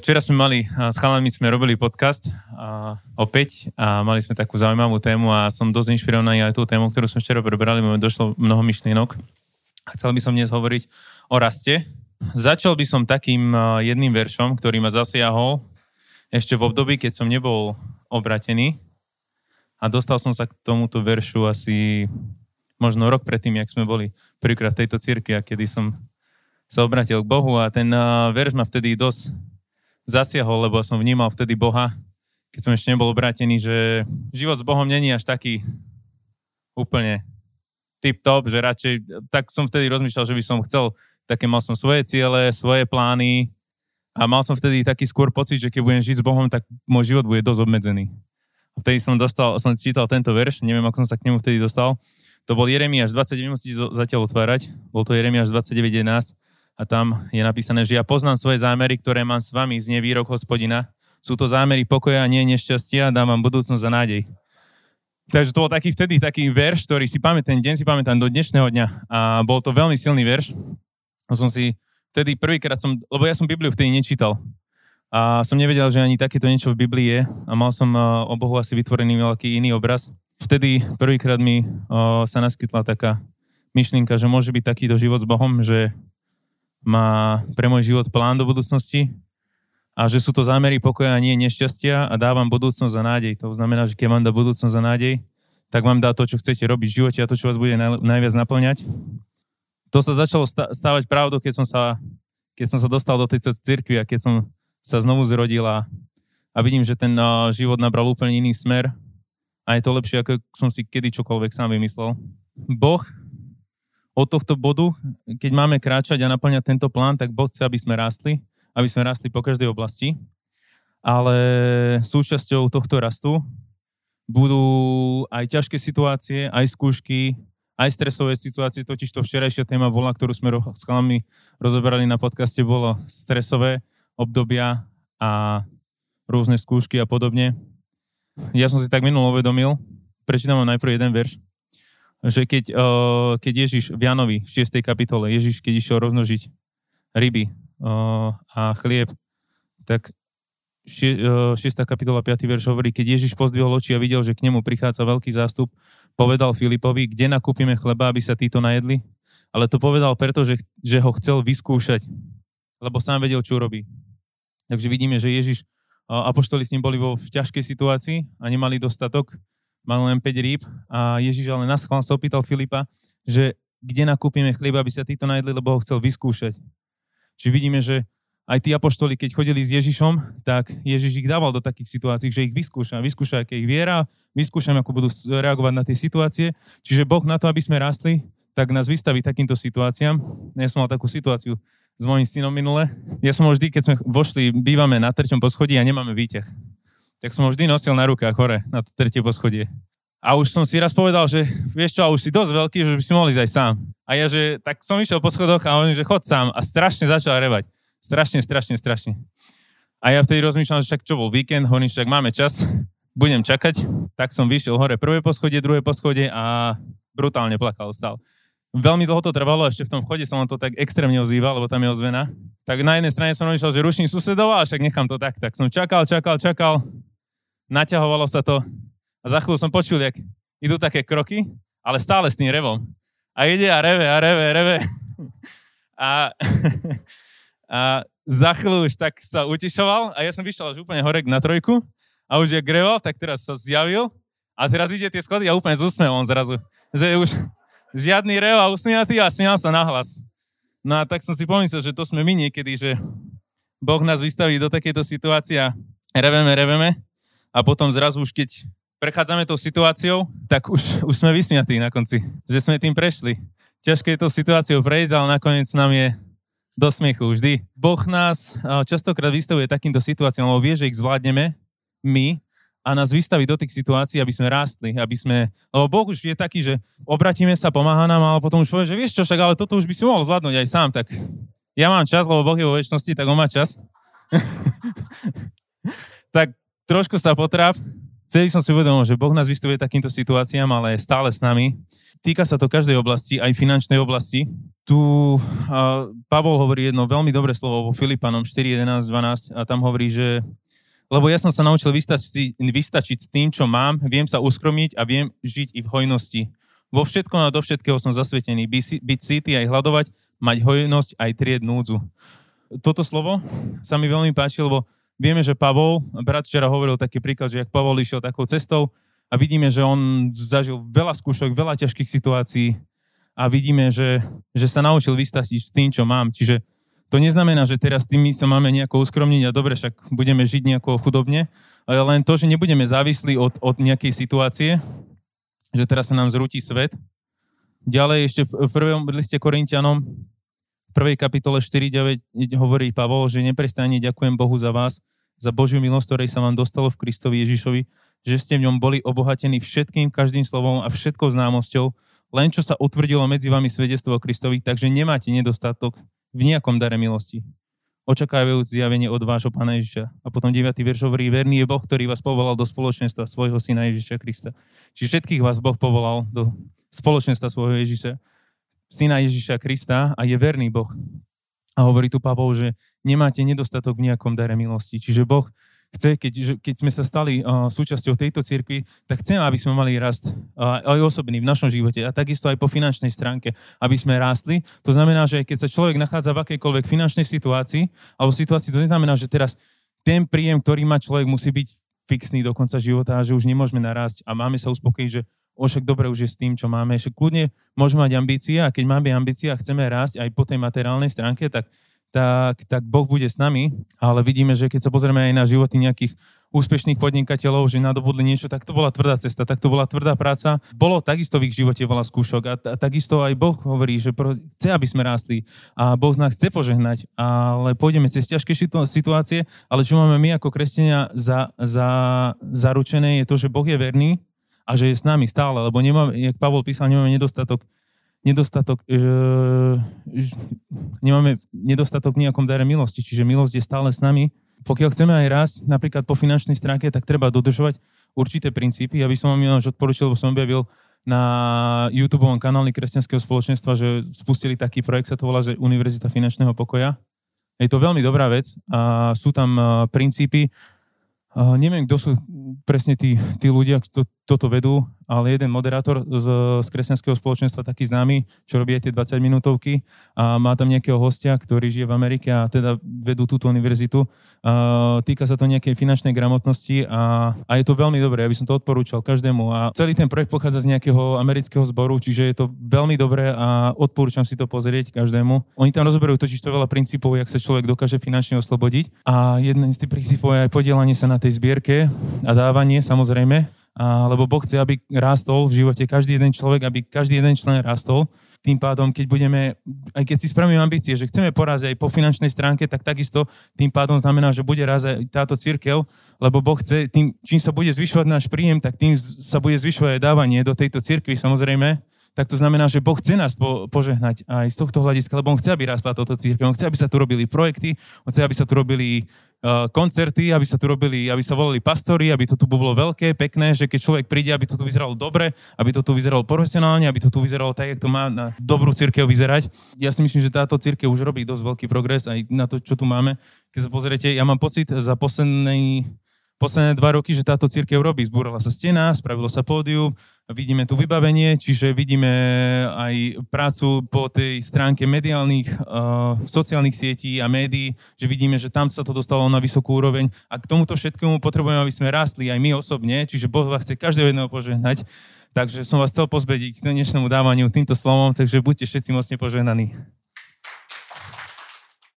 Včera sme mali, s chalami sme robili podcast opäť a mali sme takú zaujímavú tému a som dosť inšpirovaný aj tú tému, ktorú sme včera prebrali, máme došlo mnoho myšlienok. Chcel by som dnes hovoriť o raste. Začal by som takým jedným veršom, ktorý ma zasiahol ešte v období, keď som nebol obratený a dostal som sa k tomuto veršu asi možno rok predtým, jak sme boli prvýkrát v tejto cirkvi a kedy som sa obratil k Bohu a ten verš ma vtedy dosť zasiahol, lebo som vnímal vtedy Boha, keď som ešte nebol obrátený, že život s Bohom není až taký úplne tip-top, že radšej, tak som vtedy rozmýšľal, že by som chcel, také mal som svoje ciele, svoje plány a mal som vtedy taký skôr pocit, že keď budem žiť s Bohom, tak môj život bude dosť obmedzený. A vtedy som dostal, som čítal tento verš, neviem, ako som sa k nemu vtedy dostal. To bol Jeremiáš 29, musíte zatiaľ otvárať. Bol to Jeremiáš 29.11 a tam je napísané, že ja poznám svoje zámery, ktoré mám s vami, z nevýrok hospodina. Sú to zámery pokoja nie nešťastia, dám vám budúcnosť a nádej. Takže to bol taký vtedy taký verš, ktorý si pamätám, deň si pamätám do dnešného dňa a bol to veľmi silný verš. Som si vtedy prvýkrát som, lebo ja som Bibliu vtedy nečítal. A som nevedel, že ani takéto niečo v Biblii je a mal som o Bohu asi vytvorený veľký iný obraz. Vtedy prvýkrát mi sa naskytla taká myšlienka, že môže byť takýto život s Bohom, že má pre môj život plán do budúcnosti a že sú to zámery pokoja a nie nešťastia a dávam budúcnosť a nádej. To znamená, že keď vám dá budúcnosť a nádej, tak vám dá to, čo chcete robiť v živote a to, čo vás bude najviac naplňať. To sa začalo stávať pravdou, keď som sa, keď som sa dostal do tejto cirkvi a keď som sa znovu zrodil a, a vidím, že ten život nabral úplne iný smer a je to lepšie, ako som si kedy čokoľvek sám vymyslel. Boh od tohto bodu, keď máme kráčať a naplňať tento plán, tak Boh chce, aby sme rástli, aby sme rástli po každej oblasti. Ale súčasťou tohto rastu budú aj ťažké situácie, aj skúšky, aj stresové situácie, totiž to včerajšia téma bola, ktorú sme s chalami rozoberali na podcaste, bolo stresové obdobia a rôzne skúšky a podobne. Ja som si tak minul uvedomil, prečítam vám najprv jeden verš, že keď, uh, keď Ježiš v Janovi v 6. kapitole, Ježiš keď išiel rozmnožiť ryby uh, a chlieb, tak 6. kapitola 5. verš hovorí, keď Ježiš pozdvihol oči a videl, že k nemu prichádza veľký zástup, povedal Filipovi, kde nakúpime chleba, aby sa títo najedli? Ale to povedal preto, že, že ho chcel vyskúšať, lebo sám vedel, čo robí. Takže vidíme, že Ježiš, apoštoli s ním boli vo v ťažkej situácii a nemali dostatok mal len 5 rýb a Ježiš ale na schvál sa opýtal Filipa, že kde nakúpime chlieba, aby sa títo najedli, lebo ho chcel vyskúšať. Čiže vidíme, že aj tí apoštoli, keď chodili s Ježišom, tak Ježiš ich dával do takých situácií, že ich vyskúša. Vyskúša, aké ich viera, vyskúšam, ako budú reagovať na tie situácie. Čiže Boh na to, aby sme rastli, tak nás vystaví takýmto situáciám. Ja som mal takú situáciu s mojím synom minule. Ja som vždy, keď sme vošli, bývame na treťom poschodí a nemáme výťah tak som ho vždy nosil na rukách hore, na to tretie poschodie. A už som si raz povedal, že vieš čo, a už si dosť veľký, že by si mohol ísť aj sám. A ja, že tak som išiel po schodoch a on, že chod sám a strašne začal revať. Strašne, strašne, strašne. A ja vtedy rozmýšľam, že však čo bol víkend, hovorím, však máme čas, budem čakať. Tak som vyšiel hore prvé poschodie, druhé poschodie a brutálne plakal stal. Veľmi dlho to trvalo, ešte v tom vchode som to tak extrémne ozýval, lebo tam je ozvena. Tak na jednej strane som rozmýšľal, že ruším susedov, a však nechám to tak. Tak som čakal, čakal, čakal naťahovalo sa to a za chvíľu som počul, jak idú také kroky, ale stále s tým revom. A ide a reve a reve, reve. A, a za chvíľu už tak sa utišoval a ja som vyšiel už úplne hore na trojku a už je greval, tak teraz sa zjavil a teraz ide tie schody a úplne s úsmevom zrazu. Že už žiadny rev a usmiatý a smial sa nahlas. No a tak som si pomyslel, že to sme my niekedy, že Boh nás vystaví do takejto situácie a reveme, reveme a potom zrazu už keď prechádzame tou situáciou, tak už, už sme vysmiatí na konci, že sme tým prešli. Ťažké je to situáciou prejsť, ale nakoniec nám je do smiechu vždy. Boh nás častokrát vystavuje takýmto situáciám, lebo vie, že ich zvládneme my a nás vystaví do tých situácií, aby sme rástli, aby sme, lebo Boh už je taký, že obratíme sa, pomáha nám, ale potom už povie, že vieš čo, však ale toto už by si mohol zvládnuť aj sám, tak ja mám čas, lebo Boh je vo väčšnosti, tak on má čas. tak trošku sa potráp. Vtedy som si uvedomil, že Boh nás vystavuje takýmto situáciám, ale je stále s nami. Týka sa to každej oblasti, aj finančnej oblasti. tu uh, Pavol hovorí jedno veľmi dobré slovo vo Filipanom 4, 11, 12 a tam hovorí, že lebo ja som sa naučil vystačiť, vystačiť s tým, čo mám, viem sa uskromiť a viem žiť i v hojnosti. Vo všetkom a do všetkého som zasvetený. By, byť síty aj hľadovať, mať hojnosť aj tried núdzu. Toto slovo sa mi veľmi páči, lebo vieme, že Pavol, brat včera hovoril taký príklad, že ak Pavol išiel takou cestou a vidíme, že on zažil veľa skúšok, veľa ťažkých situácií a vidíme, že, že sa naučil vystačiť s tým, čo mám. Čiže to neznamená, že teraz tým my sa máme nejako uskromniť a dobre, však budeme žiť nejako chudobne, ale len to, že nebudeme závislí od, od nejakej situácie, že teraz sa nám zrúti svet. Ďalej ešte v prvom liste Korintianom, v prvej kapitole 4.9 hovorí Pavol, že neprestane ďakujem Bohu za vás, za Božiu milosť, ktorej sa vám dostalo v Kristovi Ježišovi, že ste v ňom boli obohatení všetkým, každým slovom a všetkou známosťou, len čo sa utvrdilo medzi vami svedectvo o Kristovi, takže nemáte nedostatok v nejakom dare milosti. Očakávajúc zjavenie od vášho Pána Ježiša. A potom 9. verš hovorí, verný je Boh, ktorý vás povolal do spoločenstva svojho Syna Ježiša Krista. Čiže všetkých vás Boh povolal do spoločenstva svojho Ježiša, Syna Ježiša Krista a je verný Boh. A hovorí tu Pavol, že nemáte nedostatok v nejakom dare milosti. Čiže Boh chce, keď, keď sme sa stali uh, súčasťou tejto cirkvi, tak chceme, aby sme mali rast uh, aj osobný v našom živote a takisto aj po finančnej stránke, aby sme rástli. To znamená, že keď sa človek nachádza v akejkoľvek finančnej situácii, alebo situácii, to neznamená, že teraz ten príjem, ktorý má človek, musí byť fixný do konca života a že už nemôžeme narásť a máme sa uspokojiť, že však dobre už je s tým, čo máme. Však kľudne môžeme mať ambície a keď máme ambície a chceme rásť aj po tej materiálnej stránke, tak tak, tak Boh bude s nami, ale vidíme, že keď sa pozrieme aj na životy nejakých úspešných podnikateľov, že nadobudli niečo, tak to bola tvrdá cesta, tak to bola tvrdá práca. Bolo takisto v ich živote veľa skúšok a, a takisto aj Boh hovorí, že pro, chce, aby sme rástli a Boh nás chce požehnať, ale pôjdeme cez ťažké situácie, ale čo máme my ako kresťania za, za, zaručené je to, že Boh je verný a že je s nami stále, lebo nemáme, jak Pavol písal, nemáme nedostatok nedostatok, e, nemáme nedostatok v nejakom dare milosti, čiže milosť je stále s nami. Pokiaľ chceme aj rásť, napríklad po finančnej stránke, tak treba dodržovať určité princípy. Ja by som vám už odporučil, lebo som objavil na YouTube kanáli Kresťanského spoločenstva, že spustili taký projekt, sa to volá, že Univerzita finančného pokoja. Je to veľmi dobrá vec a sú tam e, princípy, Uh, neviem, kto sú presne tí, tí ľudia, kto toto vedú, ale jeden moderátor z, z kresťanského spoločenstva, taký známy, čo robí tie 20 minútovky a má tam nejakého hostia, ktorý žije v Amerike a teda vedú túto univerzitu. Uh, týka sa to nejakej finančnej gramotnosti a, a je to veľmi dobré, aby som to odporúčal každému. A celý ten projekt pochádza z nejakého amerického zboru, čiže je to veľmi dobré a odporúčam si to pozrieť každému. Oni tam rozoberajú totiž to veľa princípov, jak sa človek dokáže finančne oslobodiť a jeden z tých princípov je aj podielanie sa na tej zbierke a dávanie samozrejme, a, lebo Boh chce, aby rástol v živote každý jeden človek, aby každý jeden člen rástol. Tým pádom, keď budeme, aj keď si spravíme ambície, že chceme poraziť aj po finančnej stránke, tak takisto tým pádom znamená, že bude raz aj táto církev, lebo Boh chce, tým, čím sa bude zvyšovať náš príjem, tak tým sa bude zvyšovať aj dávanie do tejto církvy samozrejme tak to znamená, že Boh chce nás po, požehnať aj z tohto hľadiska, lebo On chce, aby rastla toto církev. On chce, aby sa tu robili projekty, On chce, aby sa tu robili koncerty, aby sa tu robili, aby sa volali pastori, aby to tu bolo veľké, pekné, že keď človek príde, aby to tu vyzeralo dobre, aby to tu vyzeralo profesionálne, aby to tu vyzeralo tak, ako to má na dobrú církev vyzerať. Ja si myslím, že táto církev už robí dosť veľký progres aj na to, čo tu máme. Keď sa pozriete, ja mám pocit za posledný posledné dva roky, že táto církev robí. Zbúrala sa stena, spravilo sa pódium, vidíme tu vybavenie, čiže vidíme aj prácu po tej stránke mediálnych, uh, sociálnych sietí a médií, že vidíme, že tam sa to dostalo na vysokú úroveň a k tomuto všetkému potrebujeme, aby sme rástli aj my osobne, čiže Boh vás chce každého jedného požehnať. Takže som vás chcel pozbediť k dnešnému dávaniu týmto slovom, takže buďte všetci mocne požehnaní.